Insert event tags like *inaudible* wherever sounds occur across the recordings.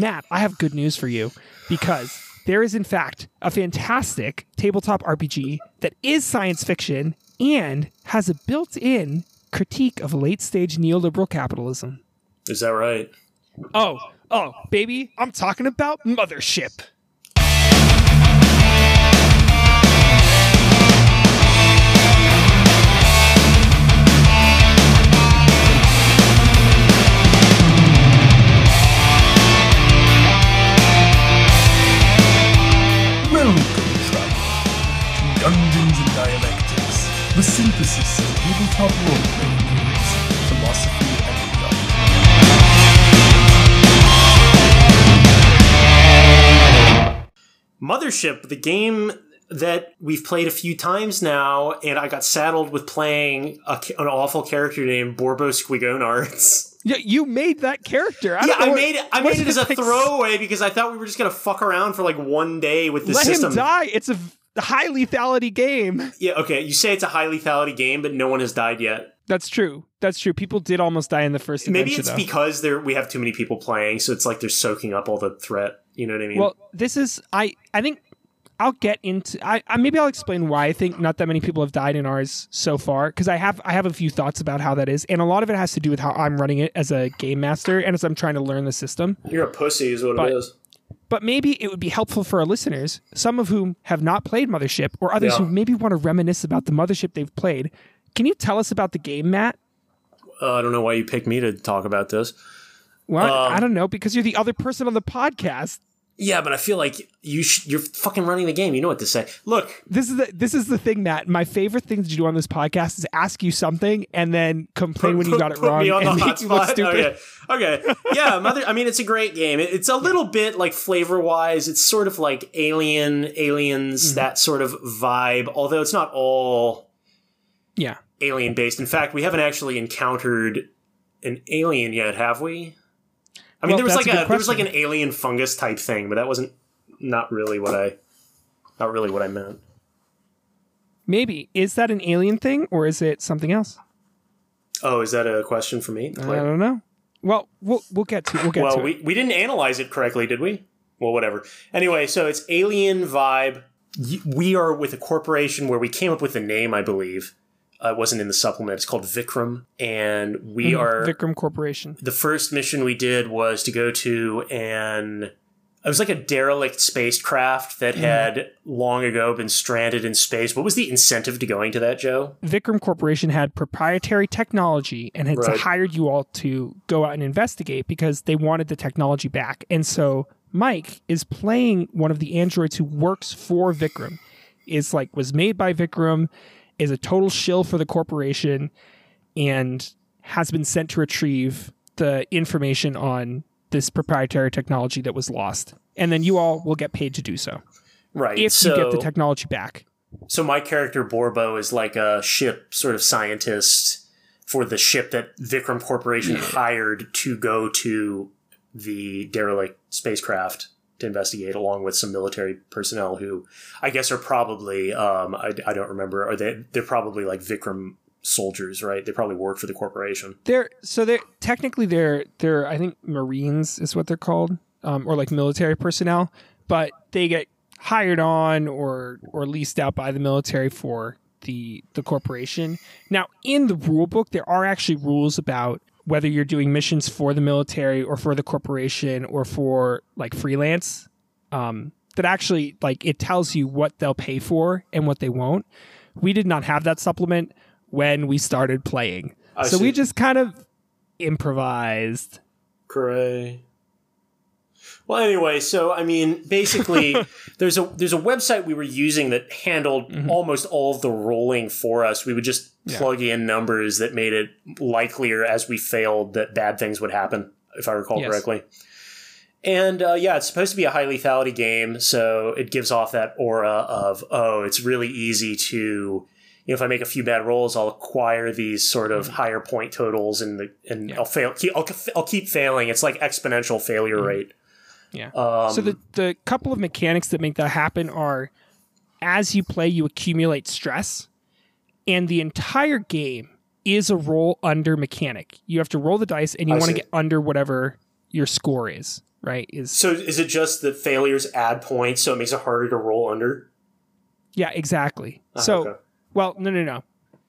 Matt, I have good news for you because there is, in fact, a fantastic tabletop RPG that is science fiction and has a built in critique of late stage neoliberal capitalism. Is that right? Oh, oh, baby, I'm talking about Mothership. The synthesis of tabletop role-playing games, philosophy, and theology. Mothership, the game that we've played a few times now, and I got saddled with playing a, an awful character named Borbo Squigonards. Yeah, you made that character. I Yeah, know I made it. I made it as a makes- throwaway because I thought we were just gonna fuck around for like one day with the system. Let system. him die. It's a v- high lethality game. Yeah, okay. You say it's a high lethality game, but no one has died yet. That's true. That's true. People did almost die in the first Maybe it's though. because there we have too many people playing, so it's like they're soaking up all the threat. You know what I mean? Well, this is I. I think I'll get into. I, I maybe I'll explain why I think not that many people have died in ours so far because I have I have a few thoughts about how that is, and a lot of it has to do with how I'm running it as a game master and as I'm trying to learn the system. You're a pussy, is what but- it is. But maybe it would be helpful for our listeners, some of whom have not played Mothership, or others Yeah. who maybe want to reminisce about the Mothership they've played. Can you tell us about the game, Matt? Uh, I don't know why you picked me to talk about this. Well, Um, I don't know because you're the other person on the podcast. Yeah, but I feel like you sh- you're fucking running the game. You know what to say. Look, This is the this is the thing, Matt. My favorite thing to do on this podcast is ask you something and then complain when you got it put wrong me on and the make hot you look spot. stupid. Okay, okay, yeah. Mother. I mean, it's a great game. It- It's a little bit like flavor wise. It's sort of like Alien, Aliens, Mm-hmm. that sort of vibe. Although it's not all Yeah. alien based. In fact, we haven't actually encountered an alien yet, have we? I mean, Well, there was like a a, there was like an alien fungus type thing, but that wasn't not really what I not really what I meant. Maybe is that an alien thing or is it something else? Oh, is that a question for me? I don't know. Well, we'll we'll get to we'll get well, to we, it. we didn't analyze it correctly, did we? Well, whatever. Anyway, so it's alien vibe. We are with a corporation where we came up with the name, I believe. Uh, it wasn't in the supplement. It's called Vikram, and we are Vikram Corporation. the first mission we did was to go to an it was like a derelict spacecraft that had long ago been stranded in space. What was the incentive to going to that, Joe? Vikram Corporation had proprietary technology and had Right. hired you all to go out and investigate because they wanted the technology back. And so Mike is playing one of the androids who works for Vikram. Is like was made by Vikram, is a total shill for the corporation, and has been sent to retrieve the information on this proprietary technology that was lost. And then you all will get paid to do so Right. if so, you get the technology back. so my character Borbo is like a ship sort of scientist for the ship that Vikram Corporation hired to go to the derelict spacecraft to investigate, along with some military personnel who I guess are probably um, I, I don't remember are they they're probably like Vikram soldiers, right? They probably work for the corporation. They're so they're technically they're they're I think Marines is what they're called, um, or like military personnel, but they get hired on or or leased out by the military for the the corporation. Now, in the rule book, there are actually rules about whether you're doing missions for the military or for the corporation or for like freelance. Um, that actually like it tells you what they'll pay for and what they won't. We did not have that supplement when we started playing. I so see. we just kind of improvised. Cray. Well, anyway, so I mean, basically, *laughs* there's a there's a website we were using that handled mm-hmm. almost all of the rolling for us. We would just plug in numbers that made it likelier as we failed that bad things would happen, if I recall Yes. correctly. And uh, yeah, it's supposed to be a high lethality game, so it gives off that aura of oh, it's really easy to you know if I make a few bad rolls, I'll acquire these sort of mm-hmm. higher point totals, and the and I'll fail. I'll, I'll keep failing. It's like exponential failure mm-hmm. rate. Yeah. Um, so the the couple of mechanics that make that happen are as you play you accumulate stress and the entire game is a roll under mechanic. You have to roll the dice and you want to get under whatever your score is. right? Is So is it just that failures add points, so it makes it harder to roll under? yeah, exactly. Ah, so, okay. well, no, no, no.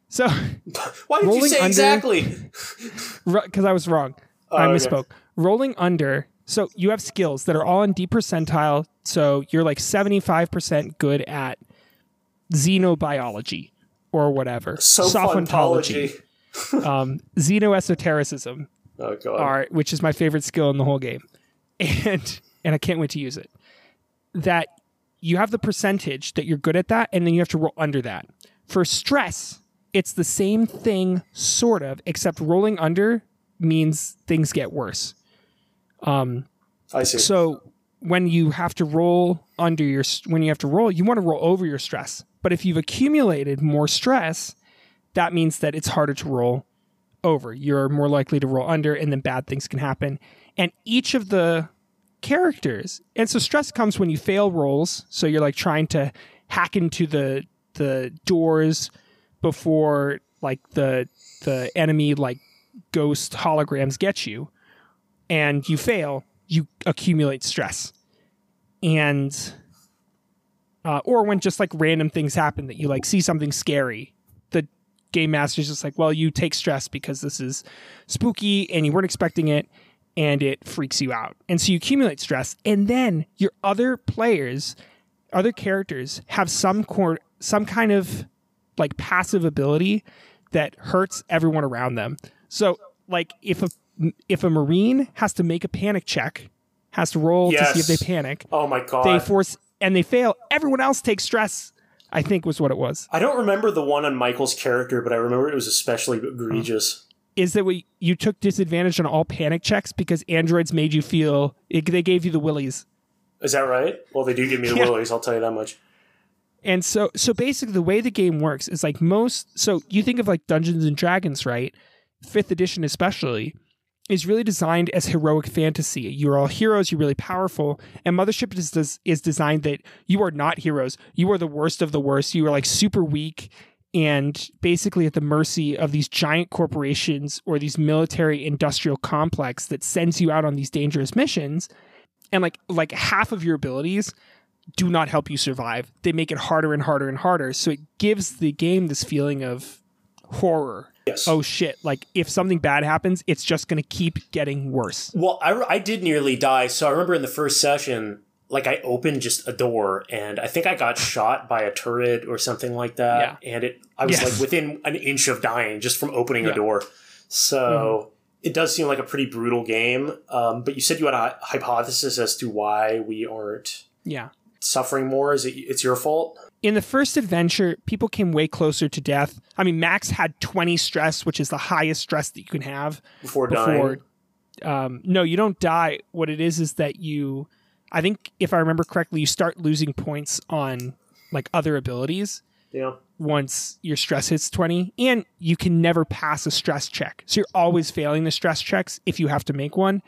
So, *laughs* Why did you say under- exactly? *laughs* because I was wrong, I Oh, okay. misspoke. Rolling under. So you have skills that are all in D percentile. So you're like seventy five percent good at xenobiology or whatever. So Sophontology, *laughs* um, xenoesotericism, Oh god. are which is my favorite skill in the whole game, and and I can't wait to use it. That you have the percentage that you're good at that, and then you have to roll under that. For stress, it's the same thing, sort of, except rolling under means things get worse. Um, I see. So when you have to roll under your when you have to roll, you want to roll over your stress. But if you've accumulated more stress, that means that it's harder to roll over. You're more likely to roll under, and then bad things can happen. And each of the characters, and so stress comes when you fail rolls. So you're like trying to hack into the the doors before like the the enemy like ghost holograms get you and you fail, you accumulate stress. And uh, or when just like random things happen that you like see something scary, the game master's just like, well, you take stress because this is spooky and you weren't expecting it and it freaks you out. And so you accumulate stress and then your other players, other characters have some cor- some kind of like passive ability that hurts everyone around them. So like if a if a marine has to make a panic check, has to roll to see if they panic, oh my god. they force and they fail, everyone else takes stress. I think was what it was. I don't remember the one on Michael's character, but I remember it was especially hmm. egregious. Is that we you took disadvantage on all panic checks because androids made you feel it, they gave you the willies. Is that right? Well, they do give me the *laughs* Yeah. willies, I'll tell you that much. And so so basically the way the game works is like most so you think of like Dungeons and Dragons, right? 5th edition especially is really designed as heroic fantasy. You're all heroes, you're really powerful, and Mothership is des- is designed that you are not heroes. You are the worst of the worst. You are like super weak and basically at the mercy of these giant corporations or these military industrial complex that sends you out on these dangerous missions and like like half of your abilities do not help you survive. They make it harder and harder and harder. So it gives the game this feeling of horror. Yes. Oh shit, like if something bad happens, it's just going to keep getting worse. Well, I, I did nearly die. So I remember in the first session, like I opened just a door and I think I got *laughs* shot by a turret or something like that. Yeah. And it, I was Yes. like within an inch of dying just from opening Yeah. Mm-hmm. a door. So it does seem like a pretty brutal game. Um, but you said you had a hypothesis as to why we aren't Yeah. suffering more. Is it? It's your fault. In the first adventure, people came way closer to death. I mean, Max had 20 stress, which is the highest stress that you can have. Before, before dying. um, no you don't die what it is is that you i think if i remember correctly you start losing points on like other abilities Yeah. once your stress hits 20 and you can never pass a stress check so you're always failing the stress checks if you have to make one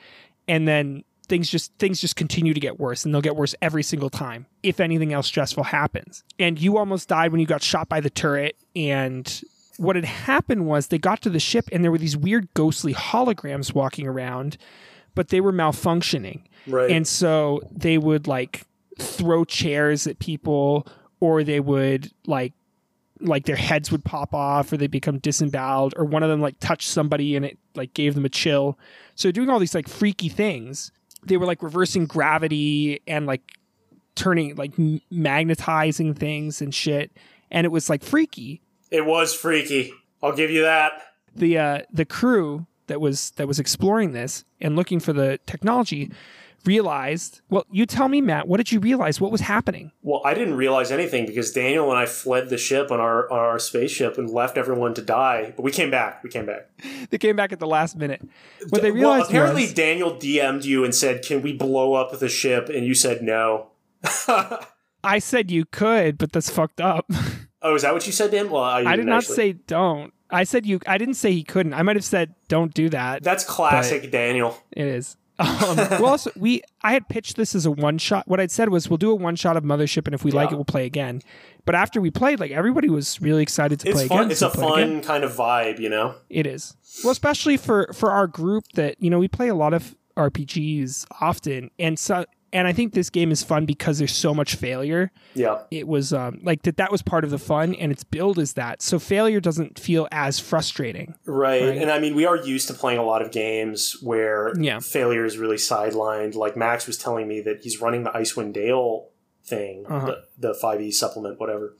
and then things just things just continue to get worse and they'll get worse every single time if anything else stressful happens. And you almost died when you got shot by the turret. And what had happened was they got to the ship and there were these weird ghostly holograms walking around but they were malfunctioning. Right. and so they would like throw chairs at people or they would like like their heads would pop off or they become disemboweled or one of them like touched somebody and it like gave them a chill. So doing all these like freaky things they were like reversing gravity and like turning like magnetizing things and shit and it was like freaky it was freaky. I'll give you that. the uh, the crew that was that was exploring this and looking for the technology realized well you tell me matt what did you realize what was happening Well, I didn't realize anything because Daniel and I fled the ship on our on our spaceship and left everyone to die. But we came back. We came back. *laughs* they came back at the last minute what they well, realized apparently was, Daniel DM'd you and said, "Can we blow up the ship?" And you said no. *laughs* i said you could but that's fucked up *laughs* oh, is that what you said to him? Well, I, i did not actually. say don't i said you i didn't say he couldn't i might have said don't do that That's classic Daniel. It is. Um, *laughs* well, also, we I had pitched this as a one shot. What I'd said was we'll do a one shot of Mothership, and if we like it, we'll play again. But after we played, like everybody was really excited to It's play fun. again. It's so a played again. fun kind of vibe, you know. It is. Well, especially for for our group that you know we play a lot of RPGs often, and so and I think this game is fun because there's so much failure. Yeah. It was um, like that. That was part of the fun, and its build is that. So failure doesn't feel as frustrating. Right. Right. And I mean, we are used to playing a lot of games where Yeah. failure is really sidelined. Like Max was telling me that he's running the Icewind Dale thing, Uh-huh. the, the 5e supplement, whatever.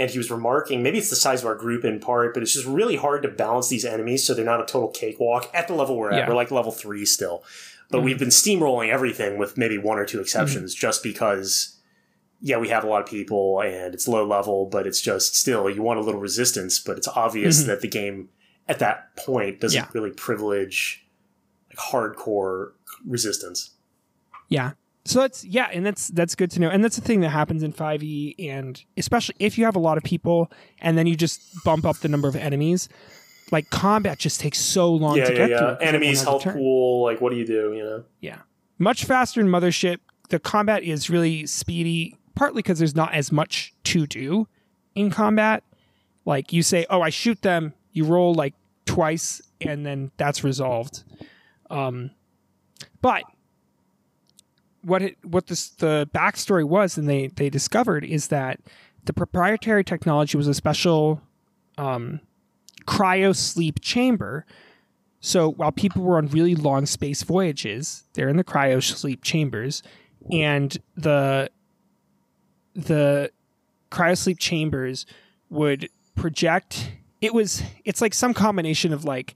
And he was remarking, maybe it's the size of our group in part, but it's just really hard to balance these enemies so they're not a total cakewalk at the level we're at. Yeah. We're like level three still. But Mhm. we've been steamrolling everything with maybe one or two exceptions Mm-hmm. just because, yeah, we have a lot of people and it's low level, but it's just still, you want a little resistance, but it's obvious Mhm. that the game at that point doesn't Yeah. really privilege like hardcore resistance. Yeah. So that's yeah, and that's that's good to know. And that's the thing that happens in 5e and especially if you have a lot of people and then you just bump up the number of enemies, like combat just takes so long yeah, to yeah, get yeah. through. Enemies, health pool, like what do you do, you know? Yeah. Much faster in Mothership. The combat is really speedy, partly because there's not as much to do in combat. Like you say, oh, I shoot them, you roll like twice, and then that's resolved. Um, but what it what this the backstory was, and they they discovered is that the proprietary technology was a special um, cryo sleep chamber so while people were on really long space voyages, they're in the cryo sleep chambers, and the the cryo sleep chambers would project. It was it's like some combination of like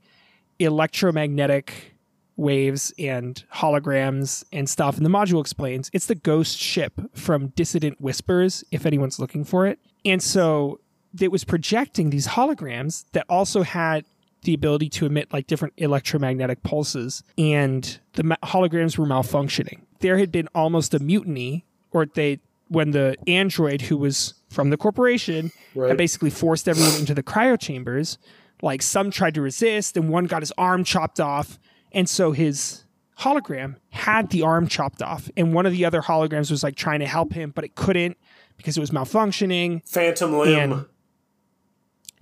electromagnetic waves and holograms and stuff. And the module explains it's the ghost ship from Dissident Whispers, if anyone's looking for it. And so it was projecting these holograms that also had the ability to emit like different electromagnetic pulses, and the holograms were malfunctioning. There had been almost a mutiny, or they when the android who was from the corporation Right. had basically forced everyone into the cryo chambers. Like some tried to resist, and one got his arm chopped off, and so his hologram had the arm chopped off, and one of the other holograms was like trying to help him, but it couldn't because it was malfunctioning Phantom limb.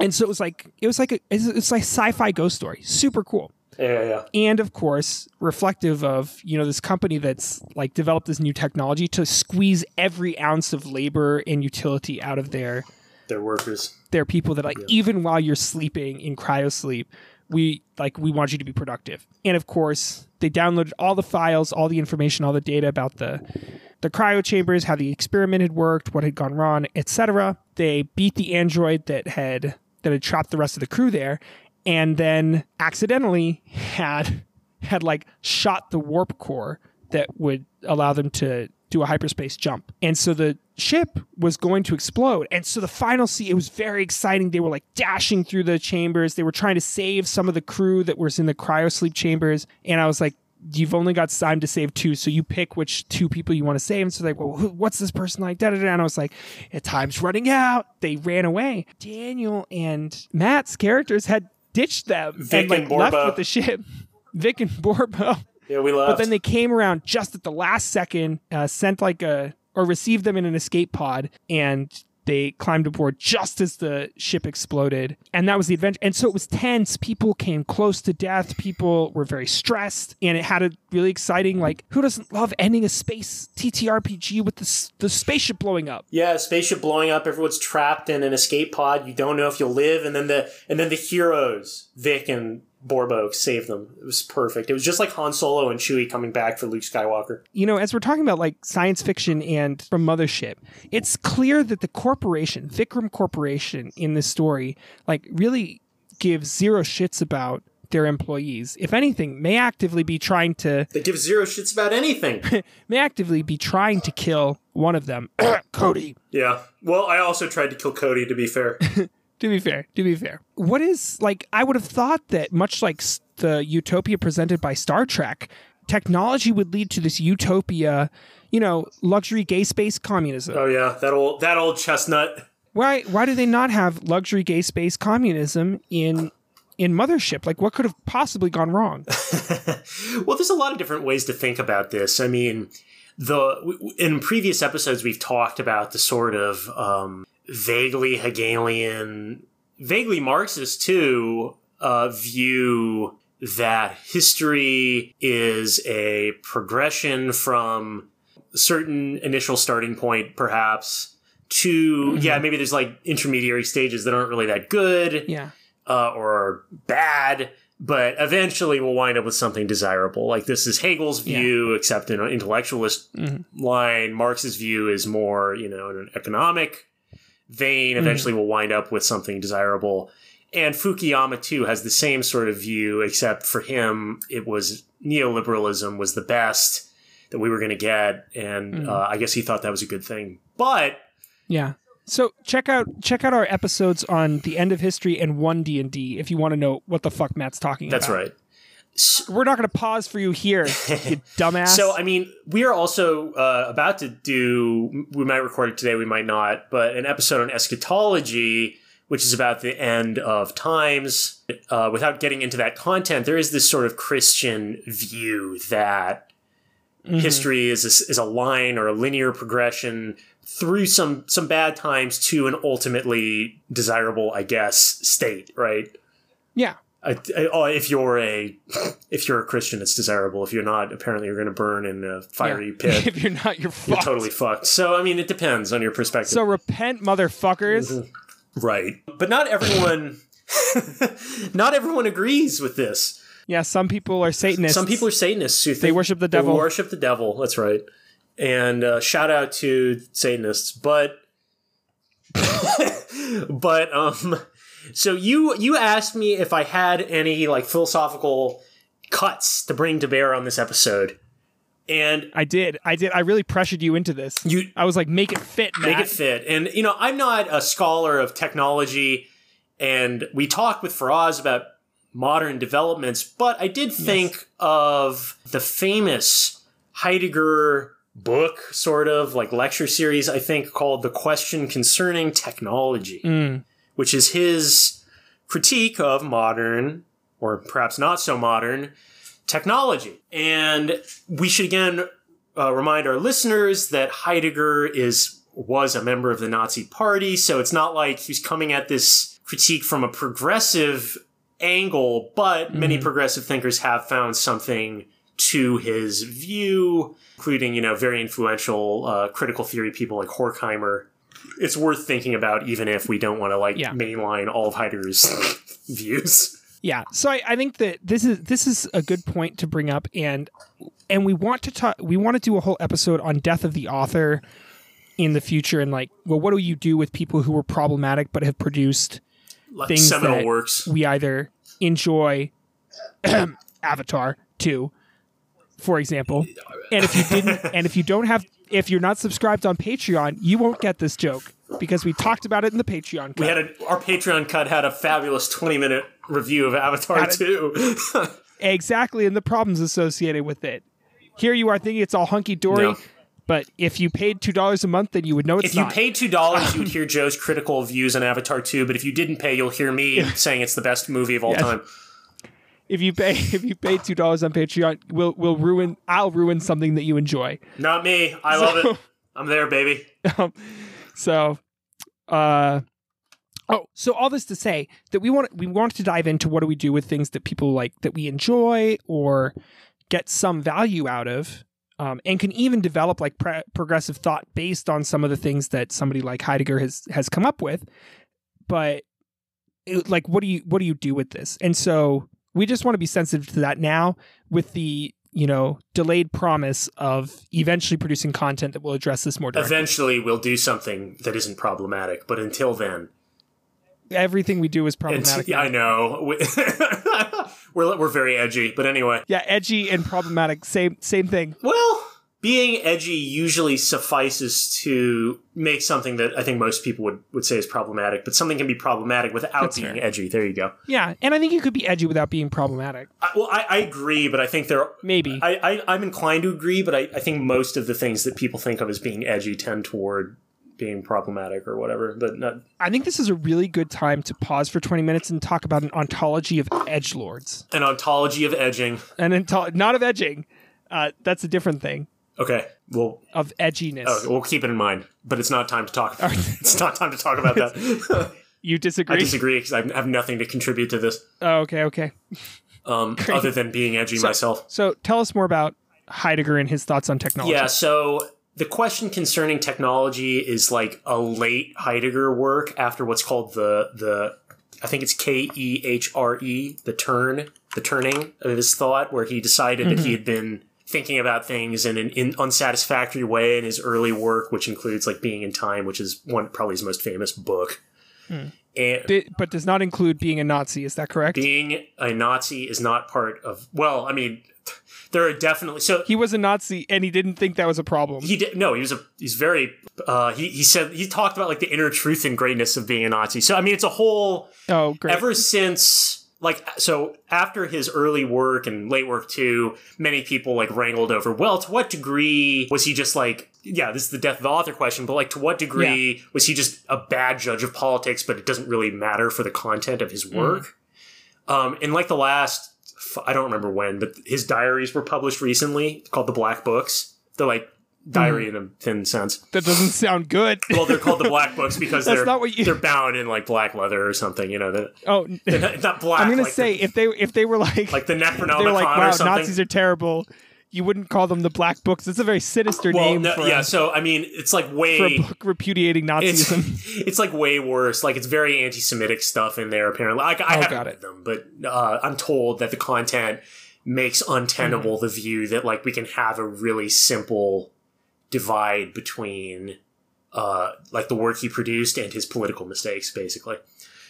And- so it was like it was like a it's, like sci-fi ghost story super cool yeah, yeah. and of course reflective of you know this company that's like developed this new technology to squeeze every ounce of labor and utility out of their They're workers. their people that like even while you're sleeping in cryo sleep we like we want you to be productive and of course they downloaded all the files all the information all the data about the the cryo chambers how the experiment had worked what had gone wrong etc they beat the android that had that had trapped the rest of the crew there and then accidentally had had like shot the warp core that would allow them to do a hyperspace jump. And so the ship was going to explode. And so the final scene, it was very exciting. They were like dashing through the chambers. They were trying to save some of the crew that was in the cryosleep chambers. And I was like, You've only got time to save two, so you pick which two people you want to save. And so like, well, who, what's this person like? Da, da, da. And I was like, "At time's running out. They ran away. Daniel and Matt's characters had ditched them Vic and like and left with the ship. *laughs* Vic and Borbo. Yeah, we left. But then they came around just at the last second, uh, sent like a or received them in an escape pod, and they climbed aboard just as the ship exploded. And that was the adventure. And so it was tense. People came close to death. People were very stressed, and it had a really exciting like who doesn't love ending a space TTRPG with the the spaceship blowing up? Yeah, spaceship blowing up. Everyone's trapped in an escape pod. You don't know if you'll live, and then the and then the heroes, Vic and Borbo, save them. It was perfect. It was just like Han Solo and Chewie coming back for Luke Skywalker. you know, as we're talking about like science fiction and from Mothership, it's clear that the corporation, Vikram Corporation, in this story, like really gives zero shits about their employees. If anything, may actively be trying to They give zero shits about anything. *laughs* may actively be trying to kill one of them, *coughs* Cody. yeah. Well, I also tried to kill Cody. To be fair, *laughs* To be fair, to be fair, what is like? I would have thought that much like the utopia presented by Star Trek, technology would lead to this utopia, you know, luxury gay space communism. oh yeah, that old that old chestnut. Why why do they not have luxury gay space communism in in Mothership? Like what could have possibly gone wrong? *laughs* well, there's a lot of different ways to think about this. I mean, the in previous episodes we've talked about the sort of um, vaguely Hegelian, vaguely Marxist too uh, view that history is a progression from certain initial starting point, perhaps, to, yeah, maybe there's like intermediary stages that aren't really that good Yeah. uh, or bad, but eventually we'll wind up with something desirable. Like this is Hegel's Yeah. view, except in an intellectualist Mhm. line. Marx's view is more, you know, in an economic vein. Eventually we'll wind up with something desirable. And Fukuyama too has the same sort of view, except for him, it was neoliberalism was the best that we were going to get, and Mhm. uh, I guess he thought that was a good thing. But Yeah. So check out check out our episodes on the end of history and one D and D if you want to know what the fuck Matt's talking that's about. right. We're not going to pause for you here, you *laughs* dumbass. So, I mean, we are also uh, about to do, we might record it today, we might not, but an episode on eschatology, which is about the end of times. Uh, without getting into that content, there is this sort of Christian view that Mhm. history is a, is a line or a linear progression through some some bad times to an ultimately desirable, I guess, state, right? Yeah. I, I, oh, if you're a *laughs* if you're a Christian, it's desirable. If you're not, apparently you're going to burn in a fiery Yeah. *laughs* pit. if you're not, you're You're fucked. totally fucked. So I mean, it depends on your perspective, So repent, motherfuckers. right? But not everyone, *laughs* not everyone agrees with this. Yeah, some people are Satanists. Some people are Satanists who think They worship the they devil. worship the devil. That's right. And uh, shout out to Satanists, but but um, so you you asked me if I had any like philosophical cuts to bring to bear on this episode, and I did. I did. I really pressured you into this. you I was like, make it fit, Matt. make it fit. And you know, I'm not a scholar of technology, and we talked with Faraz about modern developments, but I did think of the famous Heidegger book, sort of like lecture series, I think called "The Question Concerning Technology," Mm. Which is his critique of modern, or perhaps not so modern, technology. And we should again uh, remind our listeners that Heidegger is was a member of the Nazi Party, so it's not like he's coming at this critique from a progressive angle, but many progressive thinkers have found something to his view, including, you know, very influential uh, critical theory people like Horkheimer. It's worth thinking about, even if we don't want to like Yeah. mainline all of Heidegger's *laughs* views. Yeah. So I, I think that this is this is a good point to bring up, and and we want to talk. We want to do a whole episode on death of the author in the future, and like, well, what do you do with people who were problematic but have produced Like Things seminal that- works. we either enjoy *clears throat* Avatar 2, for example. And if you didn't *laughs* and if you don't have if you're not subscribed on Patreon, you won't get this joke because we talked about it in the Patreon. We had a, our Patreon cut had a fabulous 20 minute review of Avatar it. 2. *laughs* exactly and the problems associated with it. Here you are thinking it's all hunky dory, No. but if you paid two dollars a month, then you would know it's if you not. paid $2, you would *laughs* hear Joe's critical views on Avatar 2, but if you didn't pay, you'll hear me saying it's the best movie of all Yes. time. If you pay *laughs* if you pay two dollars on Patreon, we'll we'll ruin I'll ruin something that you enjoy. Not me. I love it. *laughs* I'm there, baby. Um, so, uh, oh, so all this to say that we want we want to dive into what do we do with things that people like that we enjoy or get some value out of, um, and can even develop like pre- progressive thought based on some of the things that somebody like Heidegger has has come up with. But it- like, what do you what do you do with this? And so we just want to be sensitive to that now with the you know delayed promise of eventually producing content that will address this more directly. Eventually, we'll do something that isn't problematic, but until then, everything we do is problematic. yeah, I know. *laughs* We- *laughs* we're, we're very edgy, but anyway. yeah, edgy and problematic. Same same thing. Well, being edgy usually suffices to make something that I think most people would, would say is problematic, but something can be problematic without That's being fair. edgy. There you go. Yeah, and I think you could be edgy without being problematic. I, well, I, I agree, but I think there. are, Maybe. I, I I'm inclined to agree, but I, I think most of the things that people think of as being edgy tend toward being problematic or whatever. But not, I think this is a really good time to pause for 20 minutes and talk about an ontology of edge lords. an ontology of edging. An onto- not of edging. Uh, that's a different thing. Okay, well, Of edginess. oh, we'll keep it in mind. But it's not time to talk. *laughs* it's not time to talk about that. *laughs* you disagree? I disagree? because I have nothing to contribute to this. Oh, okay, okay. Um, *laughs* other than being edgy myself. So tell us more about Heidegger and his thoughts on technology. Yeah, so the question concerning technology is like a late Heidegger work after what's called the the I think it's K E H R E, the turn, the turning of his thought, where he decided that he had been thinking about things in an in unsatisfactory way in his early work, which includes like Being and Time, which is one probably his most famous book. And Di- but does not include being a Nazi. Is that correct? being a Nazi is not part of well, I mean, there are definitely so he was a Nazi and he didn't think that was a problem. he did no he was a he's very uh he, he said he talked about like the inner truth and greatness of being a nazi so i mean it's a whole oh, great. ever since like so after his early work and late work too many people like wrangled over well to what degree was he just like yeah this is the death of the author question but like to what degree was he just a bad judge of politics but it doesn't really matter for the content of his work? Um in like the last i don't remember when but his diaries were published recently called the black books. They're like diary in a thin sense that doesn't sound good. *laughs* well they're called the black books *laughs* because That's they're not what you- they're bound in like black leather or something you know that oh, *laughs* it's not black I'm gonna like say the, if they if they were like, like the Necronomicon they were like, or wow, something. Nazis are terrible. You wouldn't call them the Black Books. It's a very sinister well, name no, for, yeah. So I mean, it's like way for a book repudiating Nazism. it's like way worse. Like it's very anti-Semitic stuff in there. Apparently, like, I Oh, haven't read them, but uh, I'm told that the content makes untenable Mm-hmm. the view that like we can have a really simple divide between uh, like the work he produced and his political mistakes, basically.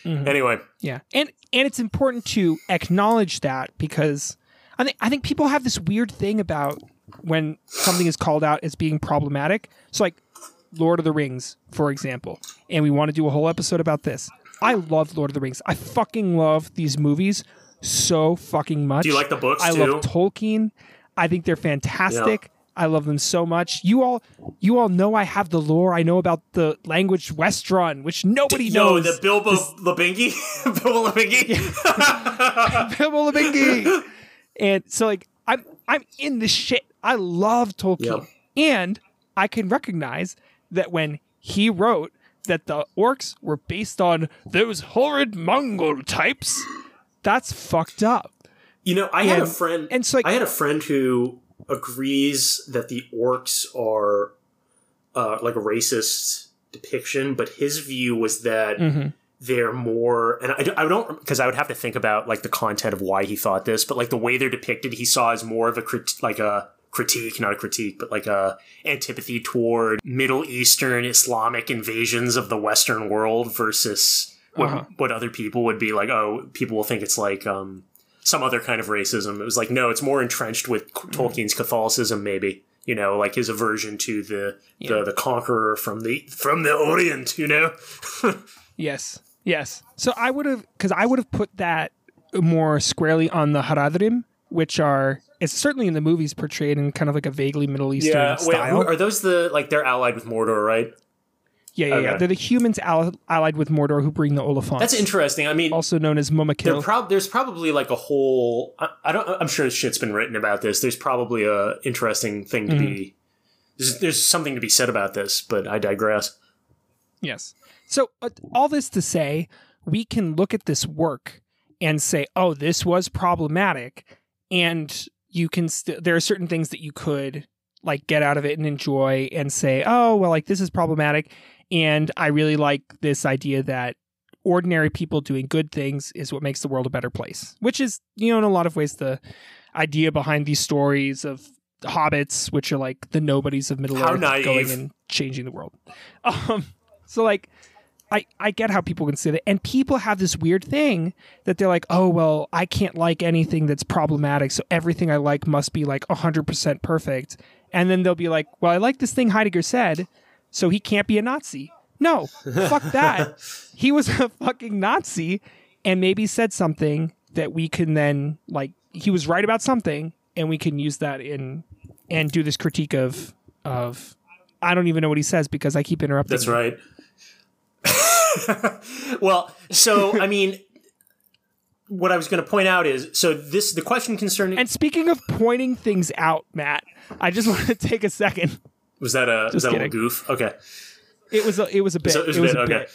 Mhm. Anyway, Yeah, and and it's important to acknowledge that because I think I think people have this weird thing about when something is called out as being problematic. So like Lord of the Rings, for example, and we want to do a whole episode about this. I love Lord of the Rings. I fucking love these movies so fucking much. do you like the books I too? love Tolkien. I think they're fantastic. I love them so much. You all, you all know I have the lore. I know about the language Westron, which nobody Yo, knows. the Bilbo Labingi, *laughs* Bilbo Labingi. *laughs* Bilbo Labingi. and so like I'm I'm in the shit. I love Tolkien. And I can recognize that when he wrote that the orcs were based on those horrid Mongol types, that's fucked up. You know, I had a friend, and so, like- I had a friend who agrees that the orcs are uh, like a racist depiction, but his view was that Mm-hmm. they're more, and I, I don't because I would have to think about like the content of why he thought this, but like the way they're depicted, he saw as more of a crit- like a critique, not a critique, but like a antipathy toward Middle Eastern Islamic invasions of the Western world versus what, Uh-huh. what other people would be like. Oh, people will think it's like um, some other kind of racism. It was like no, it's more entrenched with mm-hmm. Tolkien's Catholicism, maybe. You know, like his aversion to the the, the conqueror from the from the Orient. You know, *laughs* Yes. Yes. So I would have because I would have put that more squarely on the Haradrim, which are it's certainly in the movies portrayed in kind of like a vaguely Middle Eastern yeah. Wait, style. are those the like they're allied with Mordor, right? Yeah, yeah, yeah. They're the humans al- allied with Mordor who bring the Oliphaunts. That's interesting. I mean, also known as Mumakil. prob- there's probably like a whole. I, I don't. I'm sure shit's been written about this. There's probably a interesting thing to be. There's, there's something to be said about this, but I digress. Yes. So uh, all this to say, we can look at this work and say, "Oh, this was problematic," and you can. St- there are certain things that you could like get out of it and enjoy, and say, "Oh, well, like this is problematic," and I really like this idea that ordinary people doing good things is what makes the world a better place, which is, you know, in a lot of ways the idea behind these stories of hobbits, which are like the nobodies of Middle How Earth naive. going and changing the world. *laughs* Um, so like, I I get how people can say that, and people have this weird thing that they're like, oh well, I can't like anything that's problematic, so everything I like must be like hundred percent perfect, and then they'll be like, well, I like this thing Heidegger said, so he can't be a Nazi. No, fuck that. *laughs* He was a fucking Nazi, and maybe said something that we can then like. He was right about something, and we can use that in and do this critique of of. I don't even know what he says because I keep interrupting. That's right. *laughs* well, so I mean, what I was going to point out is so this the question concerning And speaking of pointing things out, Matt, I just *laughs* want to take a second. Was that a was that a little kidding. goof? Okay. It was a, it was a bit. So it was a bit, okay.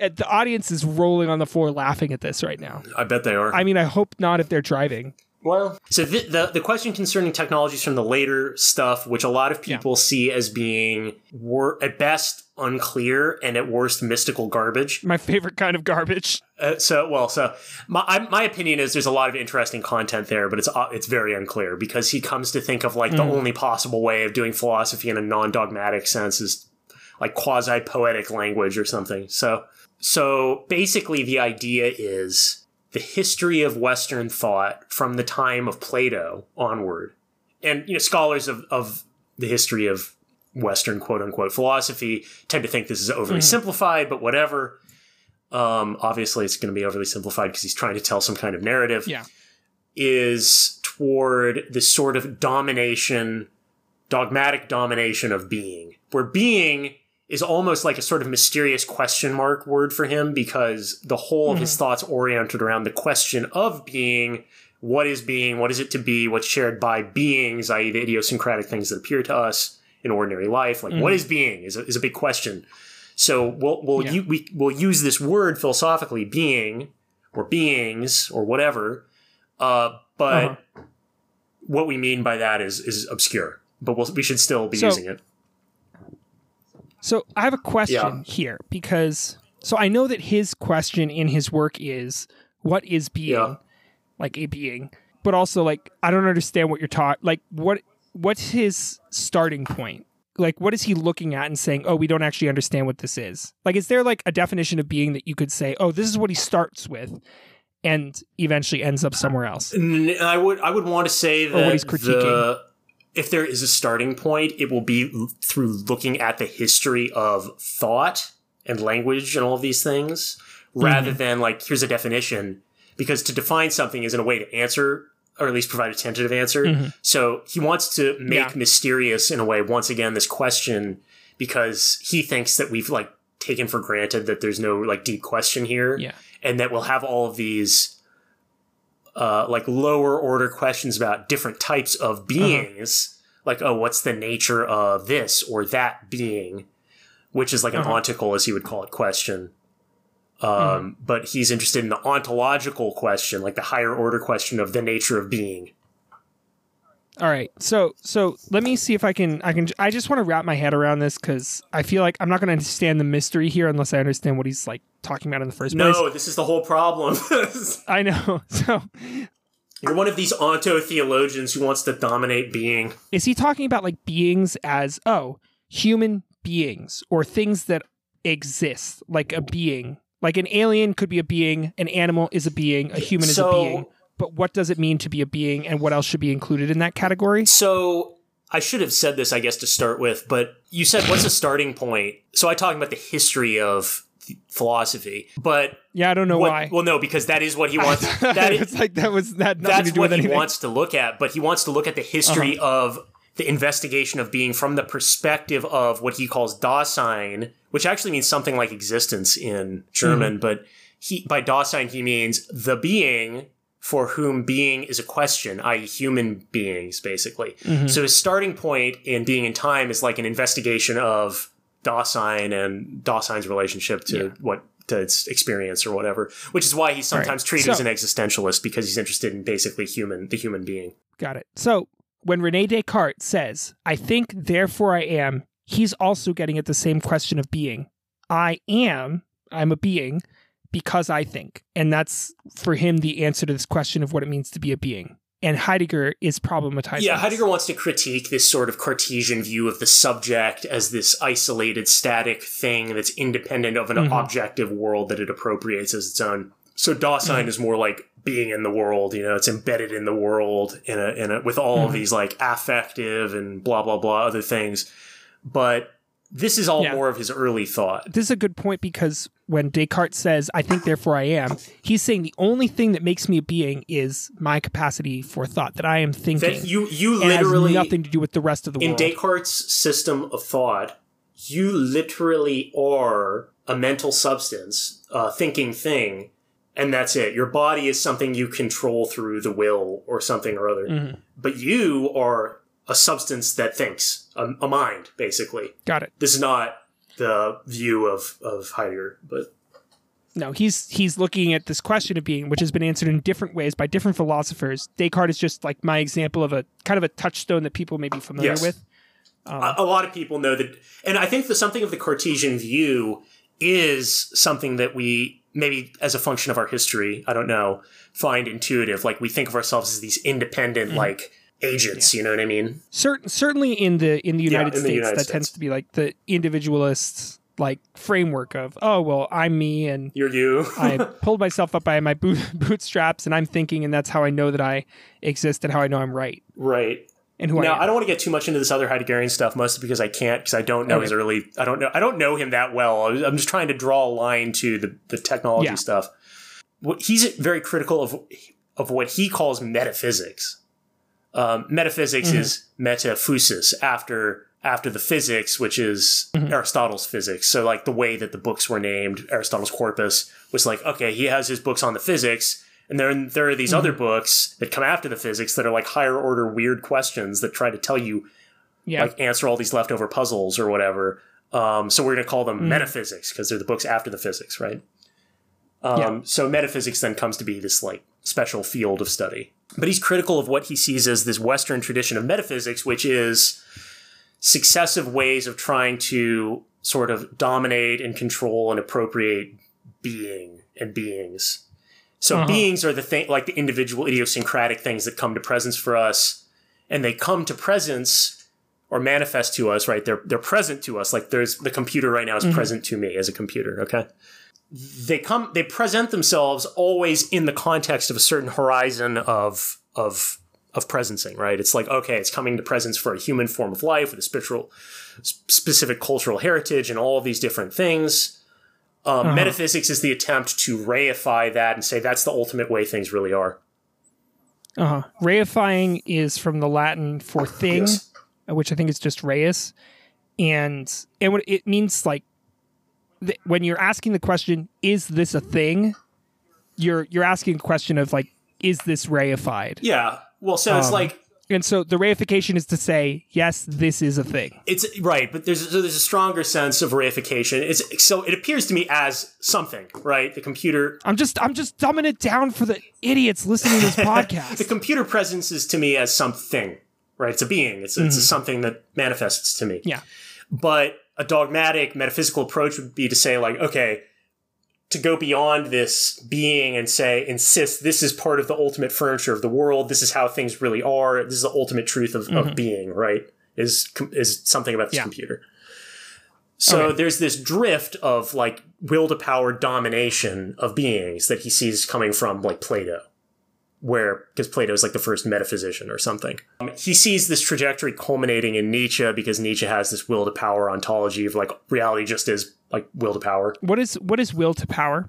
And uh, the audience is rolling on the floor laughing at this right now. I bet they are. I mean, I hope not if they're driving. Well, so the, the the question concerning technologies from the later stuff, which a lot of people see as being wor- at best unclear and at worst mystical garbage. My favorite kind of garbage. *laughs* Uh, so, well, so my I, my opinion is there's a lot of interesting content there, but it's uh, it's very unclear because he comes to think of like the only possible way of doing philosophy in a non dogmatic sense is like quasi poetic language or something. So, so basically, the idea is the history of Western thought from the time of Plato onward, and you know scholars of of the history of Western quote unquote philosophy tend to think this is overly simplified, but whatever. Um, obviously, it's going to be overly simplified because he's trying to tell some kind of narrative. Yeah. Is toward this sort of domination, dogmatic domination of being, where being is almost like a sort of mysterious question mark word for him because the whole of his thoughts oriented around the question of being what is being what is it to be what's shared by beings i.e the idiosyncratic things that appear to us in ordinary life like what is being is a, is a big question so we'll we'll, Yeah. u- we, we'll use this word philosophically being or beings or whatever uh, but Uh-huh. what we mean by that is is obscure but we'll, we should still be So- using it So I have a question Yeah. here because so I know that his question in his work is what is being Yeah. like a being, but also like I don't understand what you're taught. Like what what's his starting point? Like what is he looking at and saying, "Oh, we don't actually understand what this is." Like is there like a definition of being that you could say, "Oh, this is what he starts with," and eventually ends up somewhere else? I would I would want to say that what he's critiquing. the- if there is a starting point, it will be through looking at the history of thought and language and all of these things, rather Mm-hmm. than like here's a definition. Because to define something isn't a way to answer, or at least provide a tentative answer. So he wants to make Mm-hmm. Yeah. mysterious in a way. Once again, this question because he thinks that we've like taken for granted that there's no like deep question here Yeah. and that we'll have all of these uh, like lower order questions about different types of beings like oh what's the nature of this or that being which is like an Uh-huh. ontical as he would call it question um, but he's interested in the ontological question like the higher order question of the nature of being All right. So so let me see if I can I can I just want to wrap my head around this cuz I feel like I'm not going to understand the mystery here unless I understand what he's like talking about in the first place. no this is the whole problem *laughs* I know. *laughs* So you're one of these onto theologians who wants to dominate being is he talking about like beings as oh, human beings or things that exist, like a being? Like an alien could be a being, an animal is a being, a human is a being. But what does it mean to be a being and what else should be included in that category? So I should have said this, I guess, to start with, but you said what's a starting point? So I talked about the history of philosophy, but Yeah, I don't know what, why. well, no, because that is what he wants. *laughs* That is, it's like that was that that's to do what he. Uh-huh. wants to look at, but he wants to look at the history of the investigation of being from the perspective of what he calls Dasein, which actually means something like existence in German, Mm-hmm. but he by Dasein he means the being for whom being is a question, i.e., human beings, basically. Mm-hmm. So his starting point in being and time is like an investigation of Dasein and Dasein's relationship to Yeah. what to its experience or whatever, which is why he's sometimes treated as an existentialist because he's interested in basically human the human being. Got it. So when Rene Descartes says, I think, therefore I am, he's also getting at the same question of being. I am, I'm a being because I think. And that's for him the answer to this question of what it means to be a being. And Heidegger is problematizing. Yeah. Heidegger wants to critique this sort of Cartesian view of the subject as this isolated, static thing that's independent of an Mhm. objective world that it appropriates as its own. So Dasein is more like being in the world, you know, it's embedded in the world in a, in a with all of Mhm. these like affective and blah blah blah other things. But this is all Yeah. more of his early thought. This is a good point because when Descartes says, I think, therefore I am, he's saying the only thing that makes me a being is my capacity for thought, that I am thinking. That you you literally nothing to do with the rest of the in world. In Descartes' system of thought, you literally are a mental substance, a thinking thing, and that's it. Your body is something you control through the will or something or other. Mhm. But you are a substance that thinks, a, a mind, basically. Got it. This is not the view of of Heidegger, but No, he's he's looking at this question of being, which has been answered in different ways by different philosophers. Descartes is just like my example of a kind of a touchstone that people may be familiar Yes. with. a, a lot of people know that, and I think the something of the Cartesian view is something that we maybe as a function of our history, I don't know, find intuitive. Like we think of ourselves as these independent, Mm-hmm. like agents. You know what I mean? Certain, certainly in the in the United in the States, United that tends to be like the individualist like framework of oh well, I'm me and You're you. I *laughs* pulled myself up by my boot, *laughs* bootstraps and I'm thinking and that's how I know that I exist and how I know I'm right right. And who Now, I. I don't want to get too much into this other Heideggerian stuff, mostly because I can't, because I don't know Okay. his early. I don't know. I don't know him that well. I'm just trying to draw a line to the the technology Yeah. stuff. What he's very critical of of what he calls metaphysics. Um, metaphysics Mm-hmm. is metaphysis after after the physics, which is Mm-hmm. Aristotle's physics. So, like the way that the books were named, Aristotle's corpus was like, okay, he has his books on the physics, and then there are these Mm-hmm. other books that come after the physics that are like higher order weird questions that try to tell you yeah. like answer all these leftover puzzles or whatever. Um, so we're going to call Mm. them metaphysics because they're the books after the physics, right? Um, Yeah. So metaphysics then comes to be this like special field of study. But he's critical of what he sees as this Western tradition of metaphysics, which is successive ways of trying to sort of dominate and control and appropriate being and beings. So Uh-huh. beings are the thing, like the individual idiosyncratic things that come to presence for us, and they come to presence or manifest to us, right? They're they're present to us. Like there's the computer right now is present to me as a computer. Okay, they come they present themselves always in the context of a certain horizon of of of presencing, right? It's like okay, it's coming to presence for a human form of life with a spiritual specific cultural heritage and all of these different things. Um, Metaphysics is the attempt to reify that and say that's the ultimate way things really are. Uh-huh. Reifying is from the Latin for thing, Yes. which I think is just reus, and and what it means like th- when you're asking the question, "Is this a thing?" You're you're asking a question of like, "Is this reified?" Yeah. Well, so it's Um, like And so the reification is to say, "Yes, this is a thing." It's right, but there's so there's a stronger sense of reification. It's so it appears to me as something, right? The computer I'm just I'm just dumbing it down for the idiots listening to this *laughs* podcast. the computer presence is to me as something, right? It's a being. It's it's a something that manifests to me. Mm-hmm. Yeah. But a dogmatic metaphysical approach would be to say like, okay, to go beyond this being and say insist this is part of the ultimate furniture of the world. This is how things really are. This is the ultimate truth of, of being, right? Is is something about this Mm-hmm. Yeah. computer. So Okay. there's this drift of like will to power domination of beings that he sees coming from like Plato, where because Plato is like the first metaphysician or something. Um, he sees this trajectory culminating in Nietzsche because Nietzsche has this will to power ontology of like reality just is like will to power. what is what is will to power?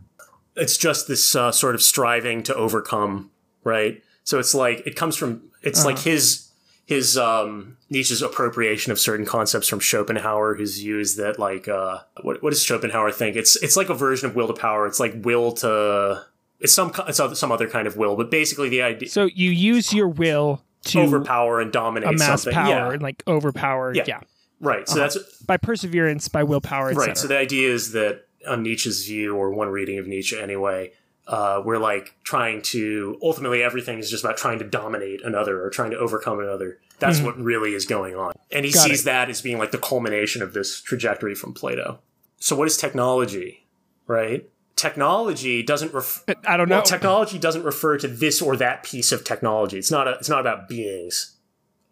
It's just this uh, sort of striving to overcome, right? So it's like it comes from it's like his his um Nietzsche's appropriation of certain concepts from Schopenhauer, view is that like uh what what does Schopenhauer think? It's it's like a version of will to power. It's like will to it's some it's other- some other kind of will, but basically the idea So you use your will to overpower and dominate amass something. power Yeah, and like overpower. Yeah. yeah. Right. So that's by perseverance, by willpower, right. So the idea is that on Nietzsche's view, or one reading of Nietzsche anyway, uh, we're like trying to ultimately everything is just about trying to dominate another or trying to overcome another. That's what really is going on, and he Mm-hmm. Got sees it. that as being like the culmination of this trajectory from Plato. So what is technology? Right. Technology doesn't ref- I don't know. well, technology doesn't refer to this or that piece of technology. It's not a, it's not about beings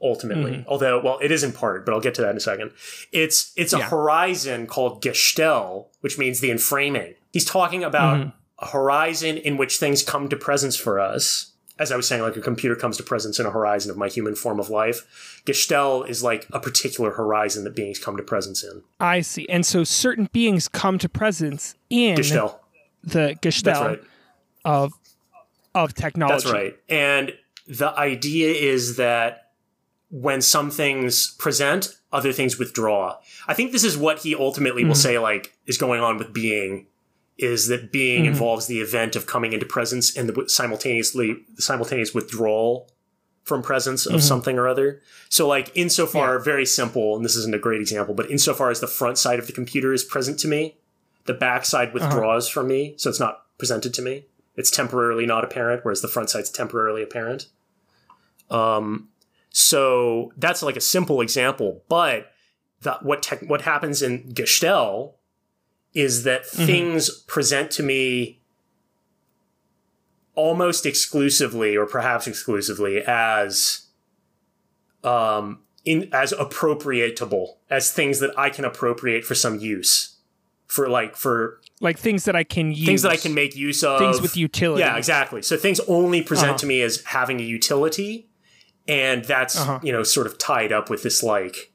ultimately. Mm-hmm. Although, well, it is in part, but I'll get to that in a second. It's it's a Yeah. horizon called Gestell, which means the enframing. He's talking about Mm-hmm. a horizon in which things come to presence for us. As I was saying, like a computer comes to presence in a horizon of my human form of life. Gestell is like a particular horizon that beings come to presence in. I see. And so certain beings come to presence in Gestell. the gestalt right. of of technology. That's right. And the idea is that when some things present, other things withdraw. I think this is what he ultimately will hmm. say like is going on with being is that being hmm. involves the event of coming into presence and the simultaneously the simultaneous withdrawal from presence of hmm. something or other. So, like, insofar, very simple, and this isn't a great example, but insofar as the front side of the computer is present to me, the back side uh-huh. withdraws from me, so it's not presented to me. It's temporarily not apparent, whereas the front side's temporarily apparent. Um, so that's like a simple example, but that what tech, what happens in Gestell is that things present to me almost exclusively or perhaps exclusively as um in as appropriatable as things that I can appropriate for some use for like for Like things that I can use. things that I can make use of Things with utility. yeah exactly so things only present Uh-huh. to me as having a utility and that's Uh-huh. you know sort of tied up with this like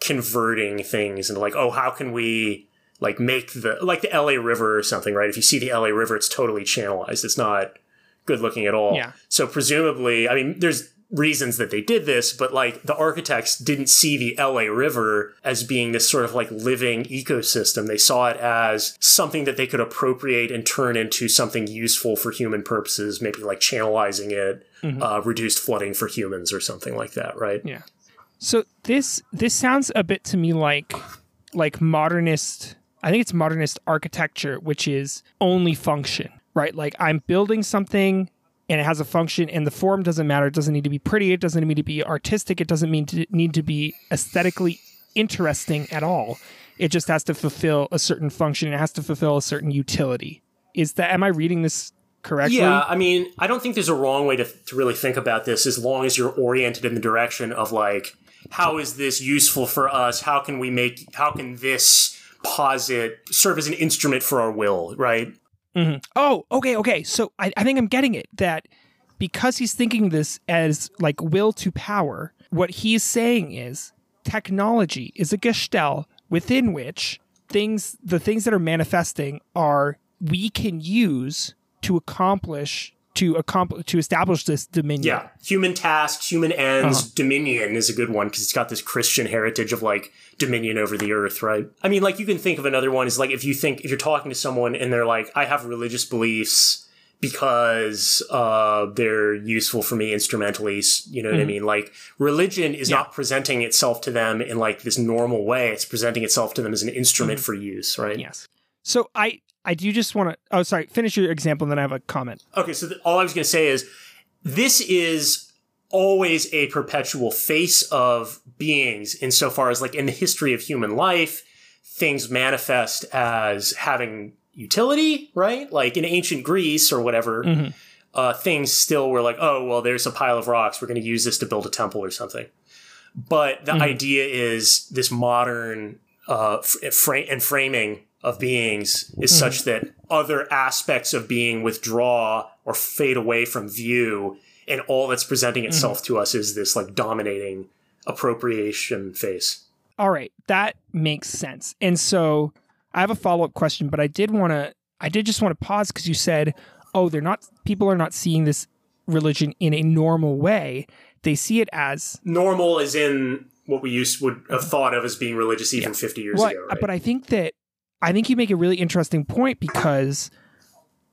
converting things and like oh how can we like make the like the LA River or something right if you see the LA River it's totally channelized it's not good looking at all Yeah. so presumably I mean there's reasons that they did this but like the architects didn't see the LA River as being this sort of like living ecosystem they saw it as something that they could appropriate and turn into something useful for human purposes maybe like channelizing it uh, reduced flooding for humans or something like that right Yeah. So this this sounds a bit to me like like modernist I think it's modernist architecture which is only function, right? Like I'm building something and it has a function and the form doesn't matter, it doesn't need to be pretty, it doesn't need to be artistic, it doesn't mean to need to be aesthetically interesting at all. It just has to fulfill a certain function, it has to fulfill a certain utility. Is that am I reading this correctly? Yeah, I mean, I don't think there's a wrong way to, to really think about this as long as you're oriented in the direction of like, how is this useful for us? How can we make, how can this posit serve as an instrument for our will, right? Mm-hmm. Oh, okay, okay. So I, I think I'm getting it that because he's thinking this as like will to power, what he's saying is technology is a gestell within which things, the things that are manifesting are we can use to accomplish to accomplish to establish this dominion. Yeah. Human tasks, human ends, uh-huh. dominion is a good one because it's got this Christian heritage of like dominion over the earth, right? I mean, like you can think of another one is like if you think, if you're talking to someone and they're like, I have religious beliefs because uh, they're useful for me instrumentally, you know what I mm-hmm. mean? Like religion is not presenting itself to them in like this normal way. It's presenting itself to them as an instrument mm-hmm. for use, right? Yes. So I I do just want to. Oh, sorry. Finish your example, and then I have a comment. Okay, so th- all I was going to say is this is always a perpetual face of beings insofar as like in the history of human life things manifest as having utility right like in ancient greece or whatever uh, things still were like oh well there's a pile of rocks we're going to use this to build a temple or something but the idea is this modern uh, f- fra- and framing of beings is such that other aspects of being withdraw or fade away from view, and all that's presenting mm-hmm. itself to us is this like dominating appropriation face. All right, that makes sense. And so I have a follow up question, but I did want to, I did just want to pause because you said, oh, they're not, people are not seeing this religion in a normal way. They see it as, Normal as in what we used would have thought of as being religious even 50 years what, ago, right? but I think that, I think you make a really interesting point because,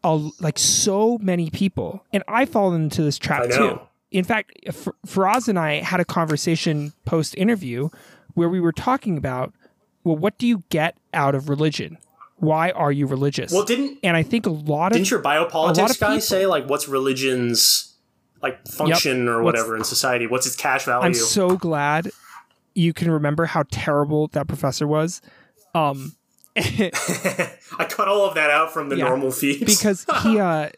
a, like so many people, and I fall into this trap too. In fact, F- Faraz and I had a conversation post interview where we were talking about, well, what do you get out of religion? Why are you religious? well, didn't and I think a lot of didn't your biopolitics guy people- say like what's religion's like function or whatever in society? What's its cash value? I'm so glad you can remember how terrible that professor was. Um *laughs* I cut all of that out from the Yeah, normal feed because he *laughs* uh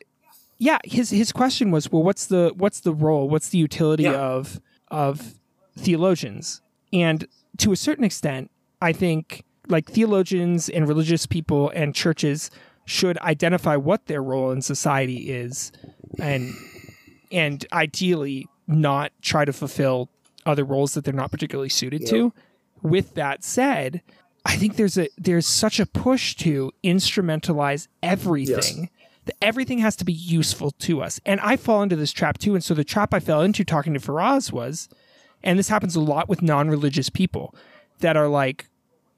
yeah, his his question was, well, what's the what's the role? What's the utility Yeah. of of theologians? And to a certain extent, I think like theologians and religious people and churches should identify what their role in society is and and ideally not try to fulfill other roles that they're not particularly suited to. With that said, I think there's a there's such a push to instrumentalize everything. That everything has to be useful to us. And I fall into this trap too. And so the trap I fell into talking to Faraz was, and this happens a lot with non-religious people that are like,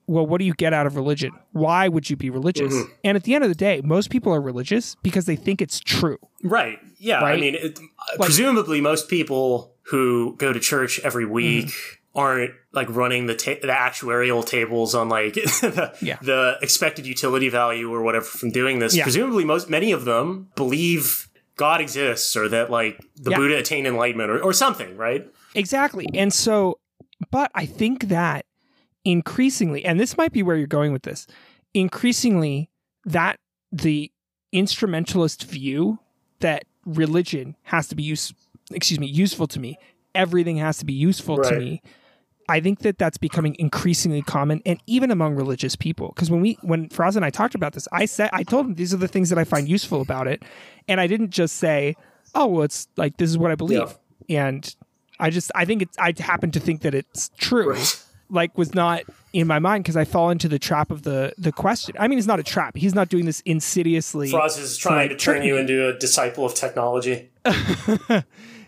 well, what do you get out of religion? Why would you be religious? Mm-hmm. And at the end of the day, most people are religious because they think it's true. Right. Yeah. I mean, it, presumably most people who go to church every week aren't like running the ta- the actuarial tables on like *laughs* the, Yeah. the expected utility value or whatever from doing this. Yeah. Presumably, most many of them believe God exists or that like the Yeah. Buddha attained enlightenment or, or something. Right. Exactly. And so, but I think that increasingly, and this might be where you're going with this, increasingly, that the instrumentalist view that religion has to be use, excuse me, useful to me, everything has to be useful to me. I think that that's becoming increasingly common, and even among religious people. Because when we, when Faraz and I talked about this, I said, I told him these are the things that I find useful about it, and I didn't just say, "Oh, well, it's like this is what I believe," and I just, I think it's, I happen to think that it's true. Right. Like, was not in my mind because I fall into the trap of the the question. I mean, it's not a trap. He's not doing this insidiously. Faraz is trying to turn *laughs* you into a disciple of technology. *laughs*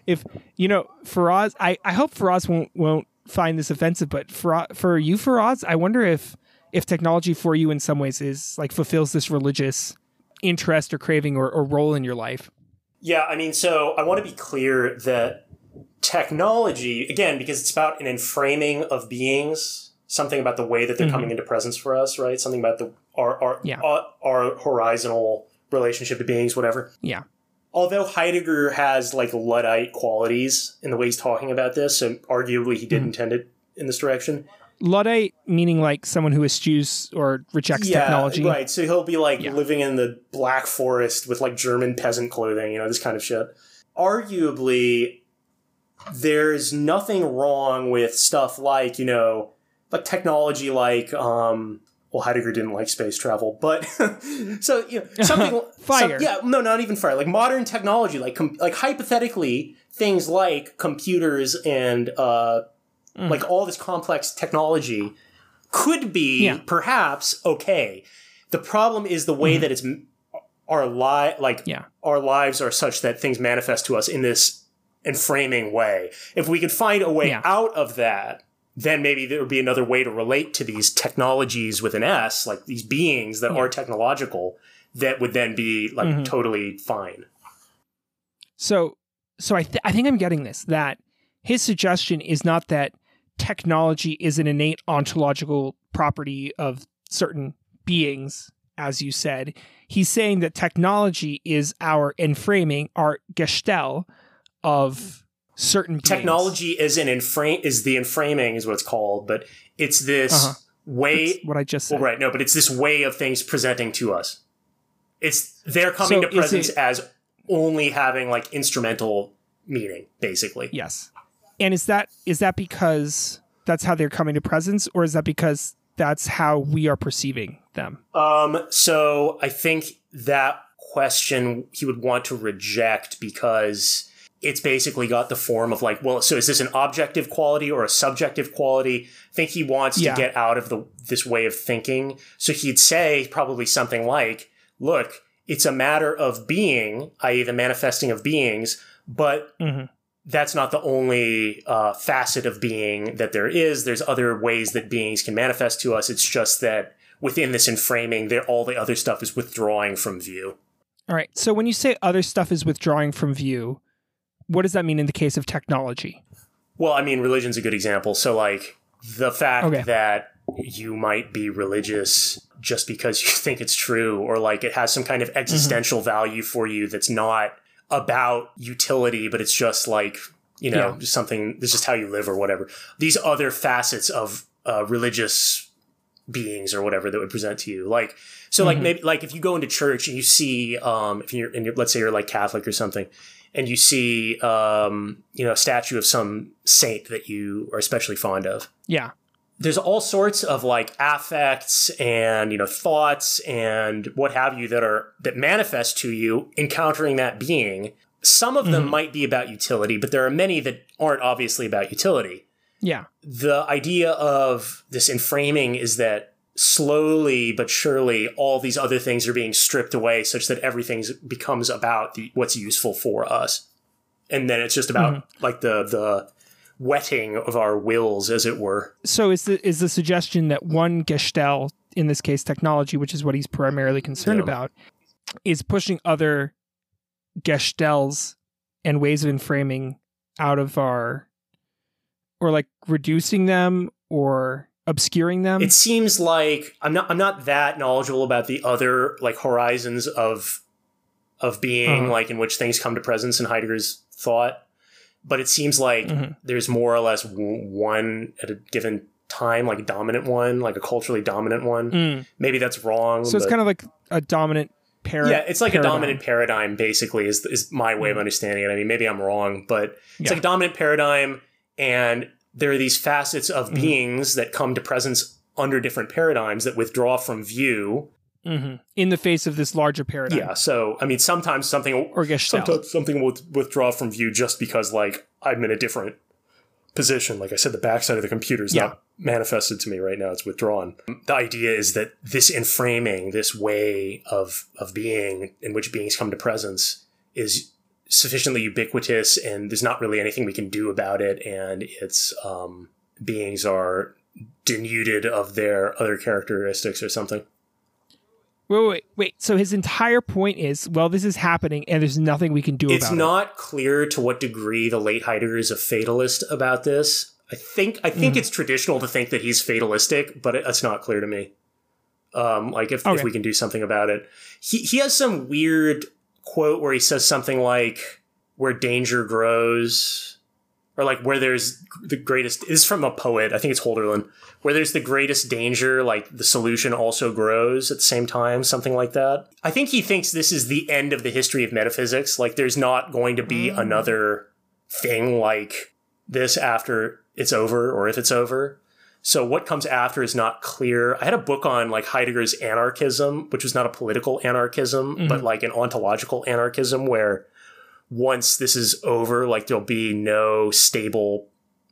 if you know Faraz, I, I hope Faraz won't won't find this offensive, but for for you, Faraz, I wonder if if technology for you in some ways is like fulfills this religious interest or craving or, or role in your life. Yeah, I mean, so I want to be clear that technology, again, because it's about an enframing of beings, something about the way that they're mm-hmm. coming into presence for us, right? Something about the our our, Yeah. our our horizontal relationship to beings, whatever. Yeah, Although Heidegger has like Luddite qualities in the way he's talking about this, and arguably he did intend it in this direction. Luddite meaning like someone who eschews or rejects technology. Right. So he'll be like Yeah. living in the Black Forest with like German peasant clothing, you know, this kind of shit. Arguably, there's nothing wrong with stuff like, you know, like technology like, um, well, Heidegger didn't like space travel, but *laughs* so you know something *laughs* Fire. some- yeah, no, not even fire. Like modern technology, like com- like hypothetically, things like computers and uh, Mm. like all this complex technology could be Yeah. perhaps okay. The problem is the way that it's our li- like. Yeah. our lives are such that things manifest to us in this enframing way. If we could find a way Yeah. out of that, then maybe there would be another way to relate to these technologies with an S, like these beings that are technological, that would then be like Mhm. totally fine. So, so I, th- I think I'm getting this that his suggestion is not that technology is an innate ontological property of certain beings, as you said. He's saying that technology is our enframing, our gestell of certain beings. Technology is an enframe is the enframing is what it's called, but it's this Uh-huh. way That's what I just said. Well, right, no, but it's this way of things presenting to us. It's they're coming So to presence it- as only having like instrumental meaning, basically. Yes. And is that is that because that's how they're coming to presence, or is that because that's how we are perceiving them? Um, so I think that question he would want to reject because it's basically got the form of like, well, so is this an objective quality or a subjective quality? I think he wants Yeah. to get out of the this way of thinking. So he'd say probably something like, look, it's a matter of being, i.e., the manifesting of beings, but Mhm. that's not the only uh, facet of being that there is. There's other ways that beings can manifest to us. It's just that within this enframing, there all the other stuff is withdrawing from view. All right. So when you say other stuff is withdrawing from view, what does that mean in the case of technology? Well, I mean, religion's a good example. So, like, the fact Okay. that you might be religious just because *laughs* you think it's true, or like it has some kind of existential value for you that's not about utility, but it's just like, you know, Yeah. just something, this is how you live or whatever. These other facets of uh, religious beings or whatever that would present to you. Like, so like Mhm. maybe like if you go into church and you see, um, if you're, and you're, let's say you're like Catholic or something, and you see, um, you know, a statue of some saint that you are especially fond of. Yeah. There's all sorts of like affects and you know thoughts and what have you that are that manifest to you encountering that being. Some of them might be about utility, but there are many that aren't obviously about utility Yeah. the idea of this enframing is that slowly but surely all these other things are being stripped away such that everything becomes about the, what's useful for us and then it's just about mm-hmm. like the the wetting of our wills, as it were. So is the is the suggestion that one gestalt, in this case technology, which is what he's primarily concerned Yeah. about, is pushing other gestalts and ways of framing out of our, or like reducing them or obscuring them. It seems like I'm not I'm not that knowledgeable about the other like horizons of of being Uh-huh. like in which things come to presence in Heidegger's thought, but it seems like Mhm. there's more or less w- one at a given time, like a dominant one, like a culturally dominant one. Mm. Maybe that's wrong. So it's kind of like a dominant paradigm. yeah, it's like a dominant paradigm. Basically, is is my way of understanding it. I mean, maybe I'm wrong, but it's Yeah. like a dominant paradigm, and there are these facets of Mhm. beings that come to presence under different paradigms that withdraw from view. hmm in the face of this larger paradigm. Yeah. So, I mean, sometimes something Or gestalt. sometimes something will withdraw from view just because, like, I'm in a different position. Like I said, the backside of the computer is Yeah. not manifested to me right now; it's withdrawn. The idea is that this enframing, this way of of being in which beings come to presence, is sufficiently ubiquitous, and there's not really anything we can do about it. And its um, beings are denuded of their other characteristics or something. Wait, wait, wait. So his entire point is, well, this is happening, and there's nothing we can do it's about it. It's not clear to what degree the late Heidegger is a fatalist about this. I think I think it's traditional to think that he's fatalistic, but it, it's not clear to me. Um, like if, Okay. if we can do something about it, he he has some weird quote where he says something like "where danger grows," or like where there's the greatest. This is from a poet. I think it's Holderlin. Where there's the greatest danger, like the solution also grows at the same time, something like that. I think he thinks this is the end of the history of metaphysics. Like there's not going to be mm. another thing like this after it's over or if it's over. So what comes after is not clear. I had a book on like Heidegger's anarchism, which was not a political anarchism, but like an ontological anarchism where once this is over, like there'll be no stable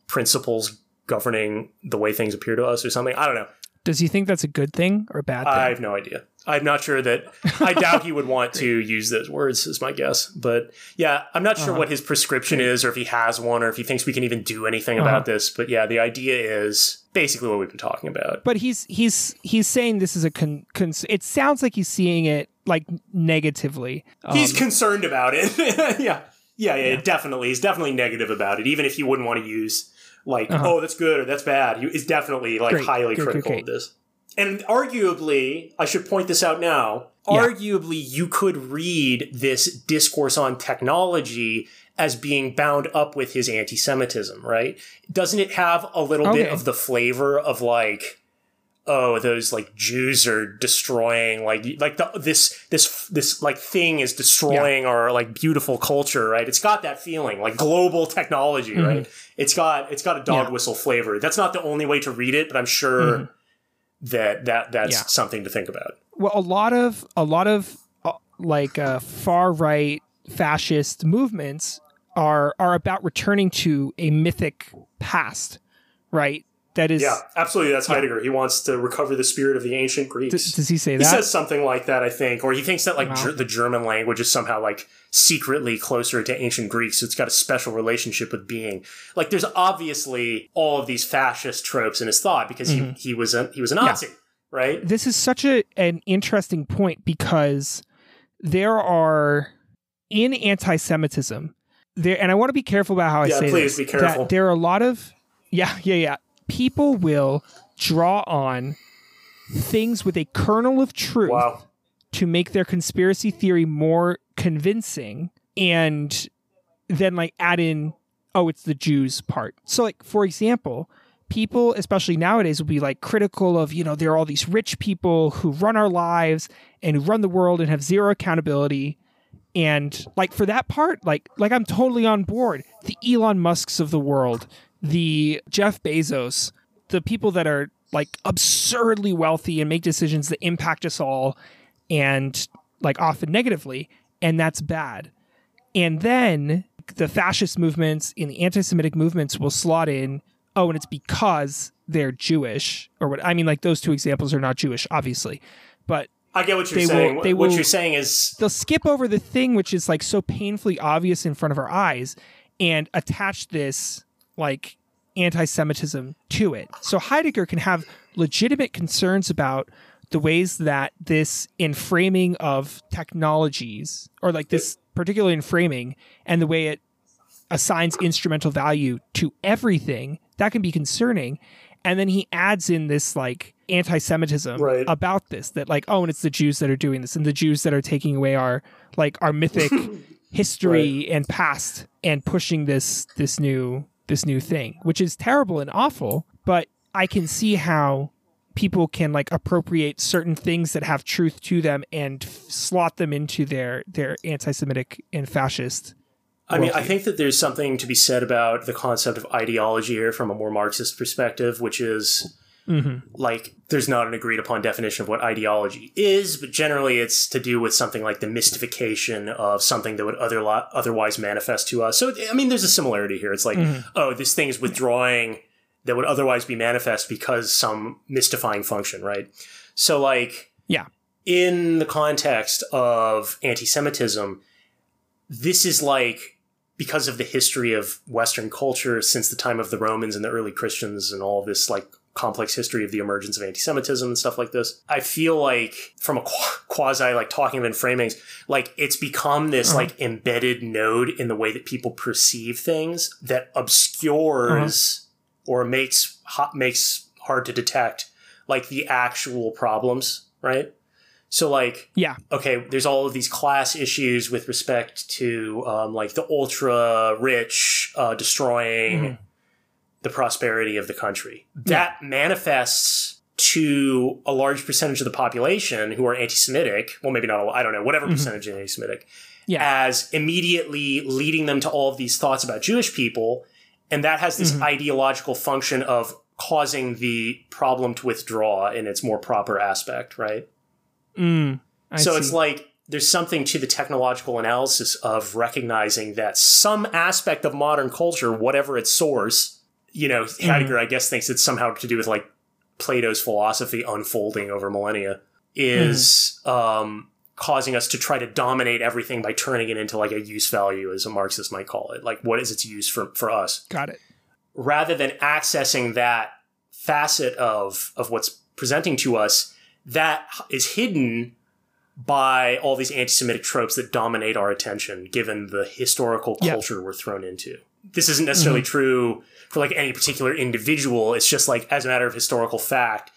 principles governing the way things appear to us or something. I don't know. Does he think that's a good thing or a bad thing? I have no idea. I'm not sure that. I doubt he would want to *laughs* use those words, is my guess. But yeah, I'm not sure Uh-huh. what his prescription is, or if he has one, or if he thinks we can even do anything Uh-huh. about this. But yeah, the idea is basically what we've been talking about. but he's he's he's saying this is a con, cons- it sounds like he's seeing it like negatively. Um, He's concerned about it. *laughs* yeah. yeah, yeah, definitely. He's definitely negative about it, even if he wouldn't want to use like, Uh-huh. oh, that's good or that's bad. He is definitely like Great, highly great, critical great. of this. And arguably, I should point this out now. Yeah. Arguably, you could read this discourse on technology as being bound up with his anti-Semitism, right? Doesn't it have a little bit of the flavor of like, oh, those like Jews are destroying like like the this this this like thing is destroying our like beautiful culture, right? It's got that feeling like global technology, right? It's got it's got a dog Yeah. whistle flavor. That's not the only way to read it, but I'm sure that that that's Yeah. something to think about. well a lot of a lot of uh, like uh, far right fascist movements are are about returning to a mythic past right that is Yeah, absolutely. That's Heidegger. He wants to recover the spirit of the ancient Greeks. d- does he say he says something like that, I think, or he thinks that like Wow. ger- the German language is somehow like secretly closer to ancient Greek, so it's got a special relationship with being. Like, there's obviously all of these fascist tropes in his thought because he mm-hmm. he was a he was a Nazi, right? this is such a an interesting point because there are in anti-Semitism there, and I want to be careful about how I Yeah, say please this. be careful. That there are a lot of yeah, yeah, yeah. People will draw on things with a kernel of truth Wow. to make their conspiracy theory more convincing and then like add in oh it's the jews part so like for example people especially nowadays will be like critical of you know there are all these rich people who run our lives and who run the world and have zero accountability and like for that part like like i'm totally on board. The elon musks of the world the jeff bezos the people that are like absurdly wealthy and make decisions that impact us all and like often negatively and that's bad. And then the fascist movements and the anti-semitic movements will slot in oh and it's because they're jewish or what i mean like those two examples are not jewish obviously but I get what you're They will- saying. they what will- you're saying is they'll skip over the thing which is like so painfully obvious in front of our eyes and attach this like anti-Semitism to it. So Heidegger can have legitimate concerns about the ways that this enframing of technologies, or like this particularly in framing, and the way it assigns instrumental value to everything, that can be concerning. And then he adds in this like anti-Semitism Right. about this, that like, oh, and it's the Jews that are doing this, and the Jews that are taking away our like our mythic *laughs* history and past and pushing this this new this new thing, which is terrible and awful. But I can see how people can like appropriate certain things that have truth to them and f- slot them into their their anti-Semitic and fascist. I mean, I think that there's something to be said about the concept of ideology here from a more Marxist perspective, which is mm-hmm. like there's not an agreed upon definition of what ideology is, but generally it's to do with something like the mystification of something that would other otherwise manifest to us. So, I mean, there's a similarity here. It's like, mm-hmm. oh, this thing is withdrawing that would otherwise be manifest because some mystifying function, right? So, like, Yeah. in the context of anti Semitism, this is like because of the history of Western culture since the time of the Romans and the early Christians and all this like complex history of the emergence of anti-Semitism and stuff like this. I feel like from a quasi like talking of in framings, like it's become this uh-huh. like embedded node in the way that people perceive things that obscures uh-huh. or makes hot makes hard to detect like the actual problems, right? So like Yeah. okay, there's all of these class issues with respect to um, like the ultra rich uh, destroying the prosperity of the country. That manifests to a large percentage of the population who are anti-Semitic. Well, maybe not. all I don't know. Whatever percentage is anti-Semitic, Yeah. as immediately leading them to all of these thoughts about Jewish people, and that has this ideological function of causing the problem to withdraw in its more proper aspect, right? Mm, so see. it's like there's something to the technological analysis of recognizing that some aspect of modern culture, whatever its source, you know. Heidegger, I guess, thinks it's somehow to do with like Plato's philosophy unfolding over millennia, is Mm-hmm. um, causing us to try to dominate everything by turning it into like a use value, as a Marxist might call it. Like, what is its use for, for us? got it. rather than accessing that facet of of what's presenting to us that is hidden by all these anti-Semitic tropes that dominate our attention, given the historical Yeah. culture we're thrown into. This isn't necessarily true for like any particular individual. It's just like as a matter of historical fact,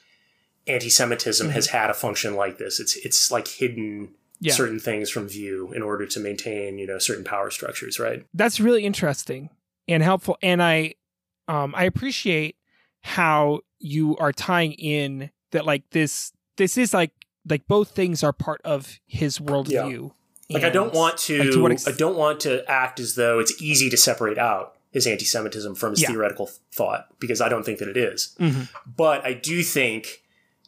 anti-Semitism has had a function like this. It's it's like hidden Yeah. certain things from view in order to maintain you know certain power structures, right? That's really interesting and helpful. And I um I appreciate how you are tying in that like this this is like like both things are part of his worldview. Like I don't want to, like, to ex- I don't want to act as though it's easy to separate out his anti-Semitism from his Yeah. theoretical thought because I don't think that it is. Mhm. But I do think,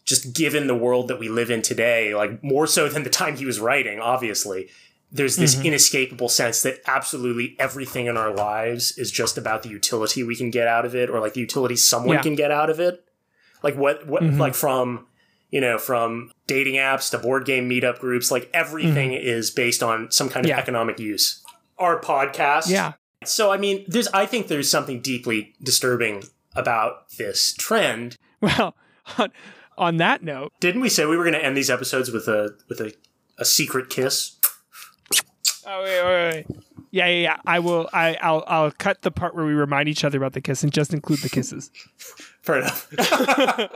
just given the world that we live in today, like more so than the time he was writing, obviously, there's this Mm-hmm. inescapable sense that absolutely everything in our lives is just about the utility we can get out of it, or like the utility someone Yeah. can get out of it. Like what, what, Mhm. like from you know, from dating apps to board game meetup groups, like everything is based on some kind of Mm-hmm. Yeah. economic use. Our podcast. Yeah. So, I mean, there's, I think there's something deeply disturbing about this trend. *laughs* Well, on, on that note, Didn't we say we were going to end these episodes with a, with a, a secret kiss? oh wait, wait, wait. Yeah, yeah, yeah. I will. I, I'll. I'll cut the part where we remind each other about the kiss and just include the kisses. *laughs* Fair enough. *laughs*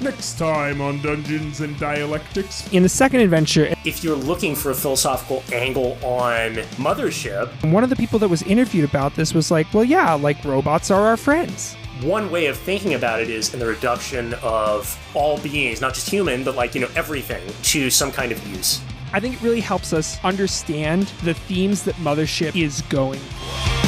Next time on Dungeons and Dialectics. In the second adventure, if you're looking for a philosophical angle on Mothership, one of the people that was interviewed about this was like, "Well, yeah, like robots are our friends." one way of thinking about it is in the reduction of all beings, not just human, but like, you know, everything to some kind of use. I think it really helps us understand the themes that Mothership is going for.